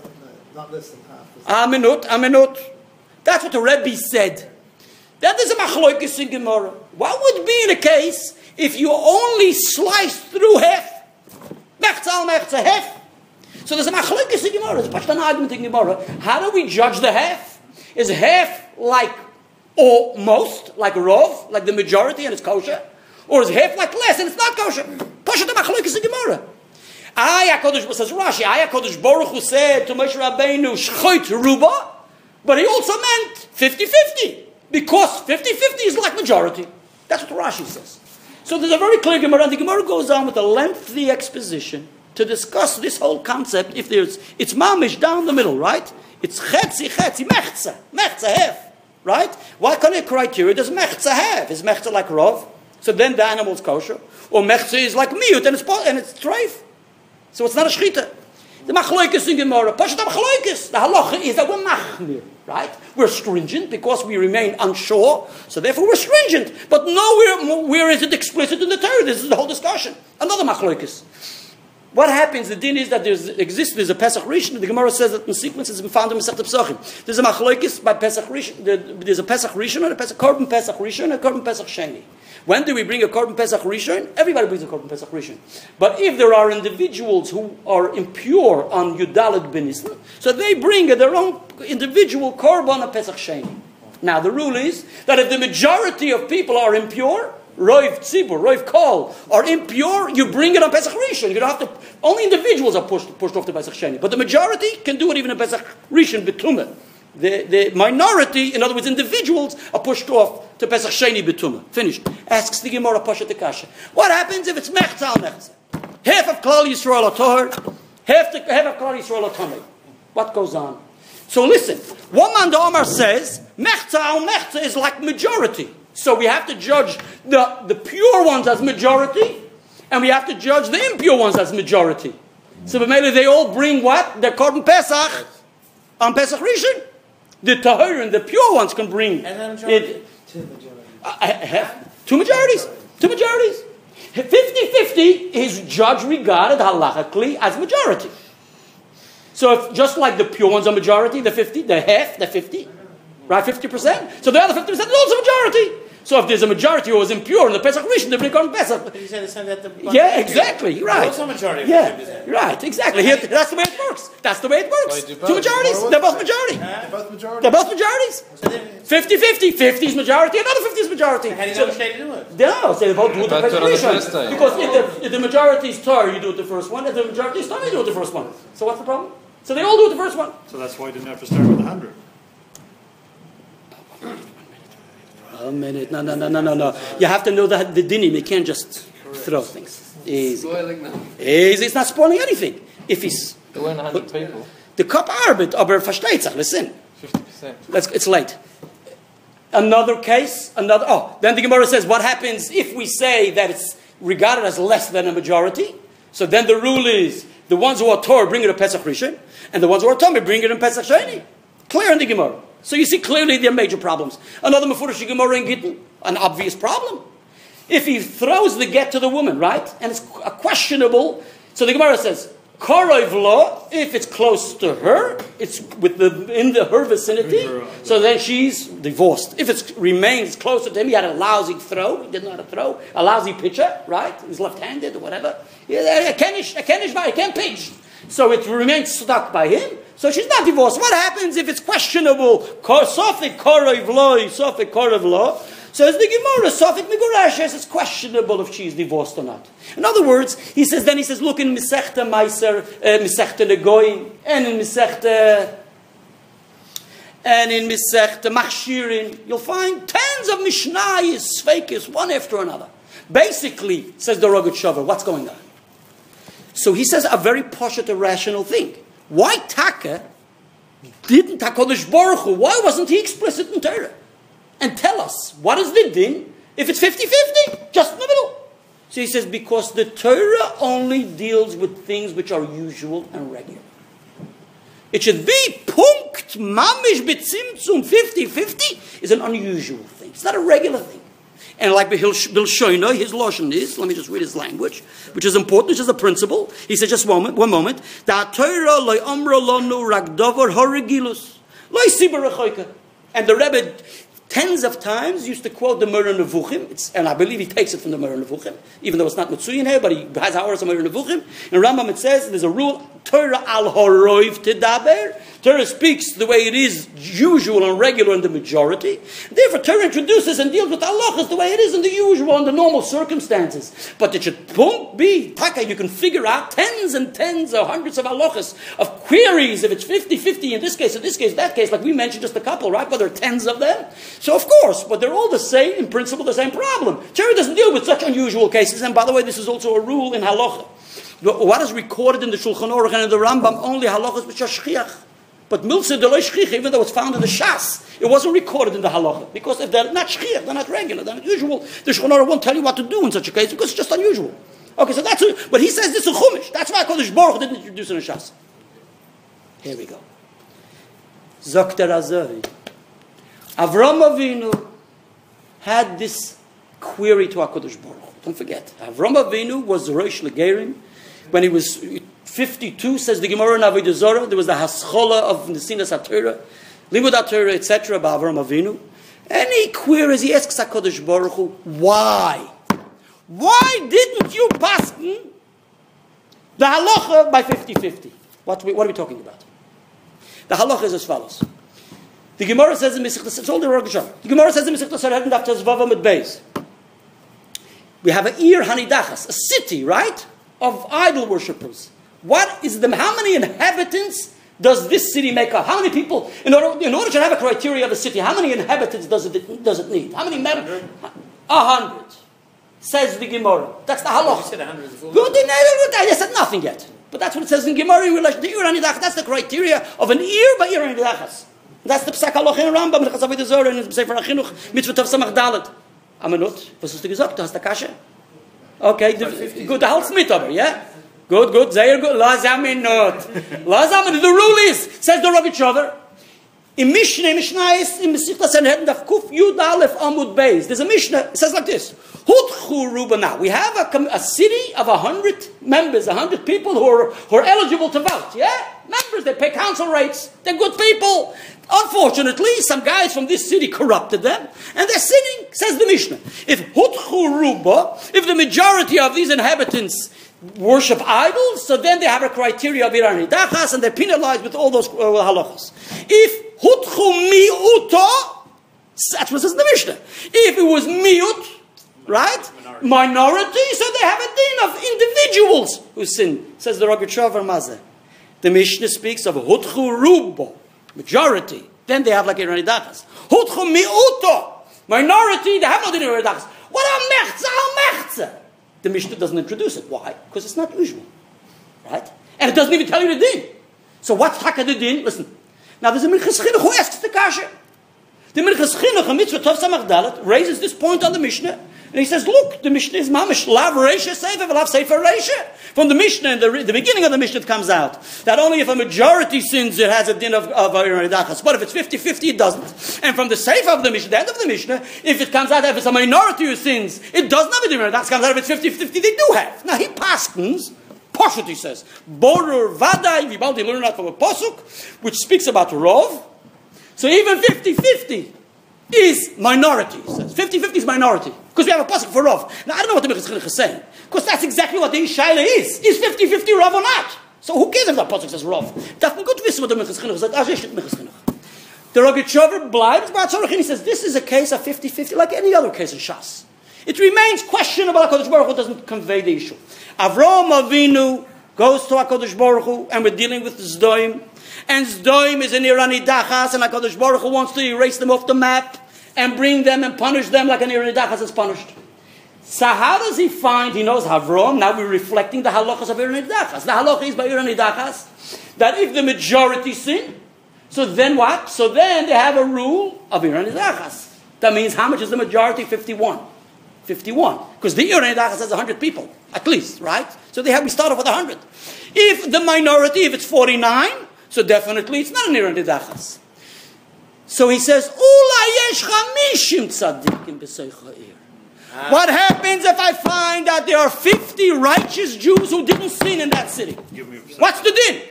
not less than half. A minute, a minute. That's what the Rebbe said. That is a machloikis in Gemara. What would be the case if you only slice through half? Mechza al mechza, half. So there's a machloikis in Gemara. There's a pashtan argument in Gemara. How do we judge the half? Is half like almost, like rov, like the majority and it's kosher? Or is half like less and it's not kosher? Pashtan machloikis in Gemara. Ay HaKadosh, says Rashi, Ay HaKadosh Baruch Hu said to Moshe Rabbeinu, Shchoit Ruba, but he also meant 50-50, because 50-50 is like majority. That's what Rashi says. So there's a very clear Gemara, and the Gemara goes on with a lengthy exposition to discuss this whole concept, if there's, it's mamish down the middle, right? It's chetzi, chetzi, mechza, mechza, half, right? What kind of criteria does mechza have? Is mechza like rov? So then the animal's kosher. Or mechza is like miut, and it's, and it's treif. So it's not a shchita. The machloikis in Gemara, Pashat machloikis. The halacha is that we're machmir, right? We're stringent because we remain unsure, so therefore we're stringent. But nowhere where is it explicit in the Torah? This is the whole discussion. Another machloikis. What happens? The din is that there's exists. There's a Pesach Rishon. The Gemara says that in sequence it's been found in Masechet Pesachim. There's a machloikis by Pesach Rishon. there- There's a Pesach Rishon and a Pesach Korban Pesach Rishon and a Korban Pesach Sheni. When do we bring a Korban Pesach Rishon? Everybody brings a Korban Pesach Rishon. But if there are individuals who are impure on Yudalit Benisn, so they bring their own individual Korban a Pesach Sheni. Now the rule is that if the majority of people are impure, Roiv Tzibur, Roiv Kol, are impure, you bring it on Pesach Rishon. You don't have to, only individuals are pushed, pushed off to Pesach Sheni. But the majority can do it even in Pesach Rishon, Betumah. The, the minority, in other words, individuals, are pushed off to Pesach Sheni Betumah. Finished. Asks the Gemara Pasha Tekasha. What happens if it's Mechza al Mechza? Half of Klal Yisrael are half, the, half of Klal Yisrael are. What goes on? So listen, one man the Omar says, Mechza al is like majority. So we have to judge the, the pure ones as majority, and we have to judge the impure ones as majority. So B'mele, they all bring what? Their Korban Pesach on Pesach Rishon. The Tahir and the pure ones can bring And the majority? it. Uh, uh, two majorities. Two majorities. 50-50 is judged regarded halachically as majority. So if, just like the pure ones are majority, the 50, the half, the 50, right, 50%. So the other 50% is also majority. So if there's a majority who is impure in the Pesach Rishon, they bring on Pesach. But you said the same that the Yeah, exactly. You're right. Also majority of Yeah, 50%. right. Exactly. Here, that's the way it works. That's the way it works. Two majorities. They're both majority. They're both majority. They're both majorities. So then, 50-50. 50 is majority. Another 50 is majority. how do you So- know which to do it? no, so they both do the But do it on the Pesach. Rishon. Because if the, if the majority is Torah, you do it the first one. If the majority is Torah, you do it the first one. So what's the problem? So they all do it the first one. So that's why you didn't have to start with 100. A minute. No, no, no, no, no, no. You have to know the, the dinim. You can't just throw things. Easy. Easy. It's not spoiling anything. If he's There weren't 100 people. the cup arbit, aber uh, versteht sich. Listen. 50%. Let's, it's late. Another case, another. Oh, then the Gemara says, what happens if we say that it's regarded as less than a majority? So then the rule is the ones who are Torah bring it in Pesach Rishon, and the ones who are Tomei bring it in Pesach Sheni. Clear in the Gemara. So you see clearly there are major problems. Another Mefurish Gemara in Gittin, an obvious problem. If he throws the get to the woman, right, and it's a questionable, so the Gemara says, Korov law, if it's close to her, it's with the in the her vicinity, so then she's divorced. If it remains closer to him, he had a lousy throw, he didn't know how to throw, a lousy pitcher, right? He's left-handed or whatever. A kenish, a kenish by, a can pitch. So it remains stuck by him. So she's not divorced. What happens if it's questionable? Sofik korov sofik. Says the Gemara, Sofik Migurashes, it's questionable if she's divorced or not. In other words, he says, then he says, look in Misechta Meiser, uh, Misechta Negoim, and in Misechta, and in Misechta Machshirin, you'll find tens of Mishnayis, Sveikis, one after another. Basically, says the Rogachover, what's going on? So he says a very poshut, irrational thing. Why Taka didn't HaKadosh Baruch Hu, why wasn't he explicit in Torah? and tell us what is the din if it's 50-50, just in the middle. So he says, because the Torah only deals with things which are usual and regular. It should be punkt mamish betzimtzum 50-50 is an unusual thing. It's not a regular thing. And like Bill Shoino, his lotion is, let me just read his language, which is important, which is a principle. He says, just one moment, one moment. And the Rebbe tens of times used to quote the Moreh Nevuchim, it's, and I believe he takes it from the Moreh Nevuchim, even though it's not Mitsuyin here, but he has hours of Moreh Nevuchim. In Rambam it says there's a rule, Torah al horoiv tidaber. Torah speaks the way it is usual and regular in the majority. Therefore, Torah introduces and deals with halachas the way it is in the usual and the normal circumstances. But it should be taka. You can figure out tens and tens or hundreds of halachas of queries. If it's 50-50 in this case, in this case, that case, like we mentioned just a couple, right? But there are tens of them. So of course, but they're all the same in principle, the same problem. Torah doesn't deal with such unusual cases. And by the way, this is also a rule in halacha. What is recorded in the Shulchan Aruch and in the Rambam only halachas which are shchiach. But milsa de shchich, even though it's found in the Shas, it wasn't recorded in the halacha. Because if they're not shchich, they're not regular, they're not usual, the Shulchan Aruch won't tell you what to do in such a case because it's just unusual. Okay, so that's, a, but he says this is chumash. That's why Kodesh Baruch didn't introduce it in the Shas. Here we go. Zokter Azoi. Avram Avinu had this query to HaKadosh Baruch. Don't forget, Avram Avinu was Rosh Legerim when he was 52, says the Gemara in Avodah Zorah, there was the Haschola of Nesinas HaTorah, Limud HaTorah, etc., by Avram Avinu. And he queries, he asks HaKadosh Baruch Hu, why? Why didn't you pass the halacha by 50-50? What, what are we talking about? The halacha is as follows. The Gemara says in Mesechta, it's all the Rosh The Gemara says in Mesechta Sarah, after Zvava mit Beis. We have a Ir Hanidachas, a city, right, of idol worshippers. What is the, how many inhabitants does this city make up? How many people, in order, in order to have a criteria of a city, how many inhabitants does it, does it need? How many members? A hundred. Says the Gemara. That's the halach. You said a 100 before. Good, I said nothing yet. But that's what it says in Gemara in relation to Ir Anidach. That's the criteria of an ear by Ir Anidachas. That's the Psak Halach in Rambam, in Chazavid Zorah, in Sefer HaChinuch, Mitzvah Tov Samach Dalet. Amenut, was hast du gesagt? Du hast der Kasche? Okay, gut, der Hals mit aber, ja? Good, good, They are good. La zaminot. La zaminot. The rule is, says the Rogachover, in Mishnah, Mishnah is in Mesichta Sanhedrin, Daf Kuf Yud Aleph Amud Beis. There's a Mishnah, it says like this. Hutchu Rubana. We have a, a city of hundred members, hundred people who are, who are eligible to vote. Yeah? Members, they pay council rates. They're good people. Unfortunately, some guys from this city corrupted them, and they're sinning, says the Mishnah. If Hutchu Ruba, if the majority of these inhabitants worship idols, so then they have a criteria of Dachas and they're penalized with all those uh. If that's what says in the Mishnah. If it was Miut, right? Minority. Minority, so they have a din of individuals who sin, says the Rogachover Mazeh. The Mishnah speaks of Hutchu Rubo, majority. Then they have like Irani Dachas. Hutchu Miuto, minority, they have no din of Irani Dachas. What a mechza, a mechza the Mishnah doesn't introduce it. Why? Because it's not usual. Right? And it doesn't even tell you the din. So what's Taka the din? Listen. Now there's a Minchas who asks the Kasha. The Minchas Chinuch, mitzvah Tov Samach Dalet, raises this point on the Mishnah. And he says, look, the Mishnah is mamish, lav reisha sefer, lav sefer reisha. From the Mishnah, in the, the beginning of the Mishnah, comes out that only if a majority sins, it has a din of, of uh, Dachas. But if it's 50-50, it doesn't. And from the sefer of the Mishnah, the end of the Mishnah, if it comes out if it's a minority who sins, it does not have a din of comes out if it's 50-50, they do have. Now, he paskins, Poshut, he says, Borur Vadai, we bound learn that from a Posuk, which speaks about Rov. So even 50-50 is minority, he says. 50-50 is minority. Because we have a pasuk for Rav. Now, I don't know what the Mechaz is saying. Because that's exactly what the Ishaila is. Is 50-50 Rav or not? So who cares if that pasuk says Rav? Darf man gut wissen, what the Mechaz sagt. Also, ich Mechaz. The Rogachover by and he says, this is a case of 50-50, like any other case in Shas. It remains questionable, HaKadosh Baruch Hu doesn't convey the issue. Avram Avinu goes to HaKadosh Baruch Hu, and we're dealing with the Zdoim, and Zdoim is an Irani Dachas, and HaKadosh Baruch Hu wants to erase them off the map and bring them and punish them like an Irani Iranidachas is punished. So how does he find, he knows Havron, now we're reflecting the halachas of Irani Iranidachas. The halacha is by Irani Iranidachas, that if the majority sin, so then what? So then they have a rule of Irani Iranidachas. That means how much is the majority? 51. 51. Because the Irani Iranidachas has 100 people, at least, right? So they have, we start off with 100. If the minority, if it's 49, so definitely it's not an Iranidachas. So he says, Ula yesh chamishim tzaddikim ha'ir. What happens if I find that there are 50 righteous Jews who didn't sin in that city? Give me a percent. What's the din?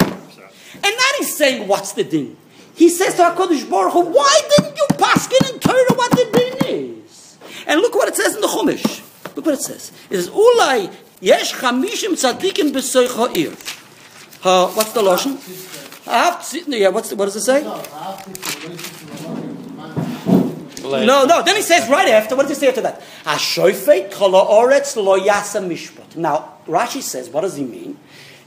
And that is saying, what's the din? He says to HaKadosh Baruch Hu, why didn't you paskin in Torah what the din is? And look what it says in the Chumash. Look what it says. It says, Ulai yesh chamishim tzaddikim b'soich ha'ir. Uh, what's the Lashon? I have to see, yeah, what's the, what does it say? No, after the relationship with Allah, No, no. Then he says right after. What does he say after that? Hashofet kol haaretz lo yasa mishpat. Now Rashi says, what does he mean?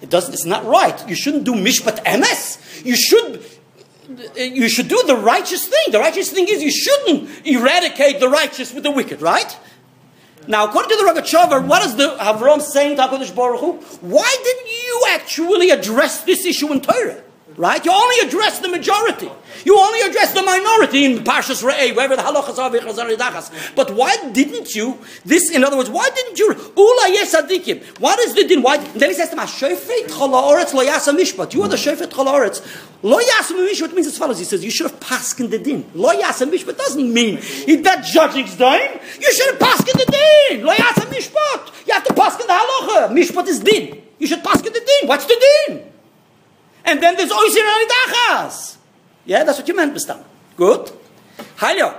It doesn't. It's not right. You shouldn't do mishpat emes. You should. You should do the righteous thing. The righteous thing is you shouldn't eradicate the righteous with the wicked, right? Now, according to the Rogachover, what is the Avram saying to HaKadosh Baruch Hu? Why didn't you actually address this issue in Torah? Right? You only address the majority. You only address the minority in Parshas Re'eh, wherever the halachas are, v'chas are. But why didn't you, this, in other words, why didn't you, ula yesadikim, what is the din? Why, then he says to him, "Shofet chol haaretz lo yasa mishpat. You are the shofet chol haaretz. Lo yasa mishpat means as follows. He says, you should have paskin the din. Lo yasa mishpat doesn't mean he's not judging din. You should have paskin the din. Lo yasa mishpat. You have to paskin the halacha. Mishpat is din. You should paskin the din. What's the din? And then there's oisir alidachas. Yeah, that's what you meant, Bistam. Good. Halyo.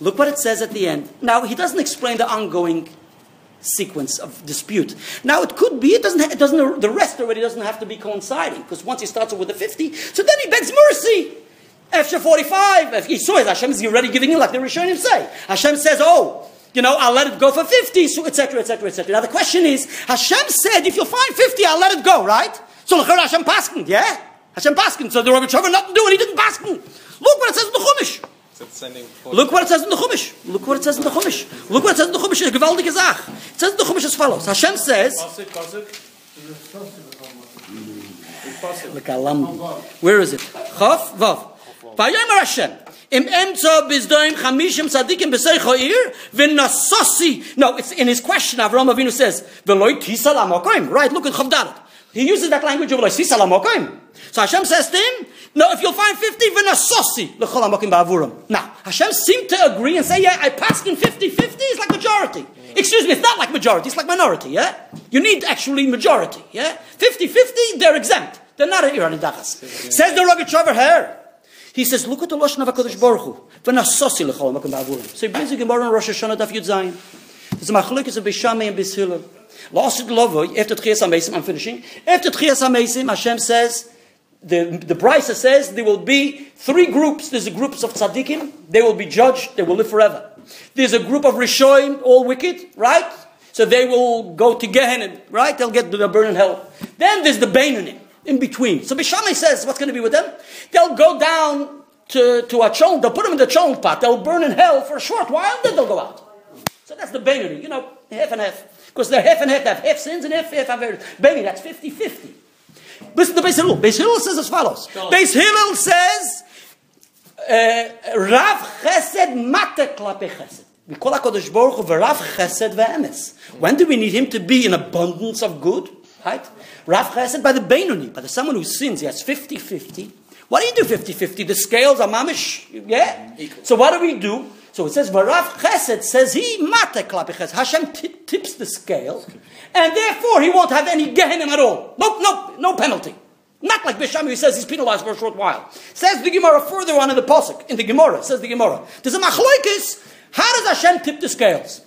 Look what it says at the end. Now, he doesn't explain the ongoing sequence of dispute. Now, it could be, it doesn't, it doesn't, the rest already doesn't have to be coinciding, because once he starts with the 50, so then he begs mercy. After 45, if he saw it, Hashem is already giving in like the Rishonim say. Hashem says, oh, you know, I'll let it go for 50, so etc., etc., etc. Now the question is, Hashem said, if you'll find 50, I'll let it go, right? So look Hashem paskin, yeah? Hashem paskin. So the Rogachover nothing to do, and he didn't paskin. Look what it says in the Chumash. Look what it says in the Chumash. Look what it says in the Chumash. Look what it says in the Chumash. Gewaltige Sach. It says in the Chumash as follows. Hashem says. Look, Alam. Where is it? Chav, Vav. Vayomer Hashem. Im emtzo bizdoim chamishim tzadikim b'seich ha'ir v'nasosi. No, it's in his question. Avram Avinu says v'loi tisa lamokoim. Right? Look at Chav Dalet. He uses that language of lamokoim. So Hashem says to him, no, if you'll find 50, v'nasosi l'chol hamokim ba'avurim. Now, Hashem seemed to agree and say, yeah, I passed in 50, 50 is like majority. Excuse me, it's not like majority, it's like minority, yeah? You need actually majority, yeah? 50, 50, they're exempt. They're not a Iran Dachas. Says the Rogachover here. He says, look at the Lashon of HaKadosh Baruch Hu. V'nasosi l'chol hamokim ba'avurim. So he brings the Gemara in Rosh Hashanah Daf Yud Zayin. There's a machlokes of Beishamai and Bishilel. Last Lovoy, after Tchias HaMesim, I'm finishing. After Tchias HaMesim, Hashem says, the, the Brisa says there will be three groups. There's a groups of tzaddikim. They will be judged. They will live forever. There's a group of Rishoim, all wicked, right? So they will go to Gehenna, right? They'll get they'll burn in hell. Then there's the Beinonim in between. So Bishamai says, what's going to be with them? They'll go down to, to a chon. They'll put them in the chon pot. They'll burn in hell for a short while. Then they'll go out. That's the Beinonim. You know, half and half. Because they're half and half. They have half sins and half half average. Beinonim, that's 50-50. Listen to Beis Hillel. Beis Hillel says as follows. Beis Hillel says, uh, Rav Chesed Mate Klape Chesed. We call HaKadosh Baruch Hu Rav Chesed Ve'emes. When do we need him to be in abundance of good? Right? Rav Chesed by the Beinoni, by the someone who sins, he has 50-50. What do you do 50-50? The scales are mamish, yeah? So what do we do? So it says, Varav Chesed says he mate klape chesed. Hashem t- tips the scale, and therefore he won't have any gehenim at all. Nope, nope, no penalty. Not like Bisham, who says he's penalized for a short while. Says the Gemara further on in the Pasuk, in the Gemara, says the Gemara. There's a machloikis. How does Hashem tip the scales?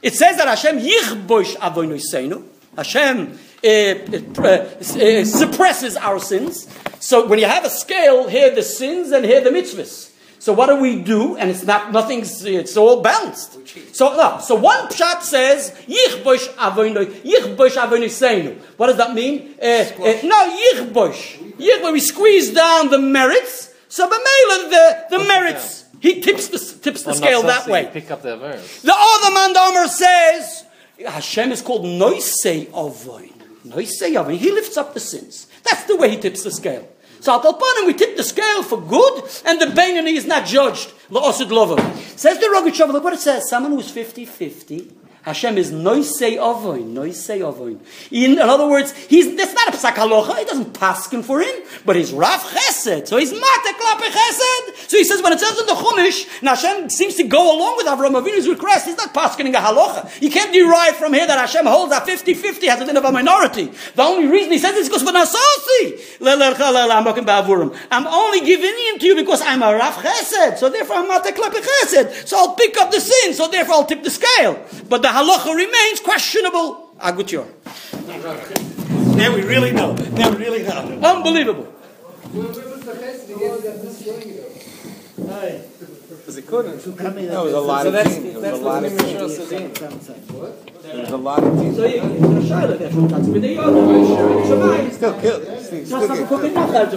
It says that Hashem yichbosh avoinu. Hashem uh, uh, uh, suppresses our sins. So when you have a scale, here the sins and here the mitzvahs. So what do we do? And it's not nothing's. It's all balanced. So no. So one pshat says yichbosh avoinu yichbosh avoinu seinu. What does that mean? Uh, uh, no yichbosh. Yichbosh. We squeeze down the merits. So b'meila the the merits. He tips the tips the scale that way. Pick up the verse. The other mandomer says Hashem is called Noisei Avoin. Noisei Avoin. He lifts up the sins. That's the way he tips the scale. So Al Kalpanim, we tip the scale for good, and the Beinani is not judged. La'osid Lovo. Says the Rogachover, look what it says. Someone who's 50-50, Hashem is noisei ovoin, noisei ovoin. In, in other words, he's that's not a psak halacha. He doesn't paskin for him, but he's raf chesed. So he's mate chesed. So he says when it says in the Chumash, Hashem seems to go along with Avram Avinu's request. He's not paskening a halacha. You can't derive from here that Hashem holds that 50-50 has a din of a minority. The only reason he says this is because when. I'm only giving him to you because I'm a raf chesed. So therefore I'm mate chesed. So I'll pick up the sin. So therefore I'll tip the scale. But the halacha remains questionable. Agutyor. Now we really know. Now we really know. Unbelievable. Because it couldn't. No, it was a lot of teams. It was a lot of teams. There was a lot of teams. So you, you're shy like that from time to time. They are the Shammai. Still killed. Still Just still have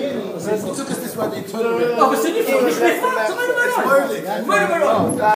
to get cook killed. enough out of the Rabbi Shalom. Oh, but so you-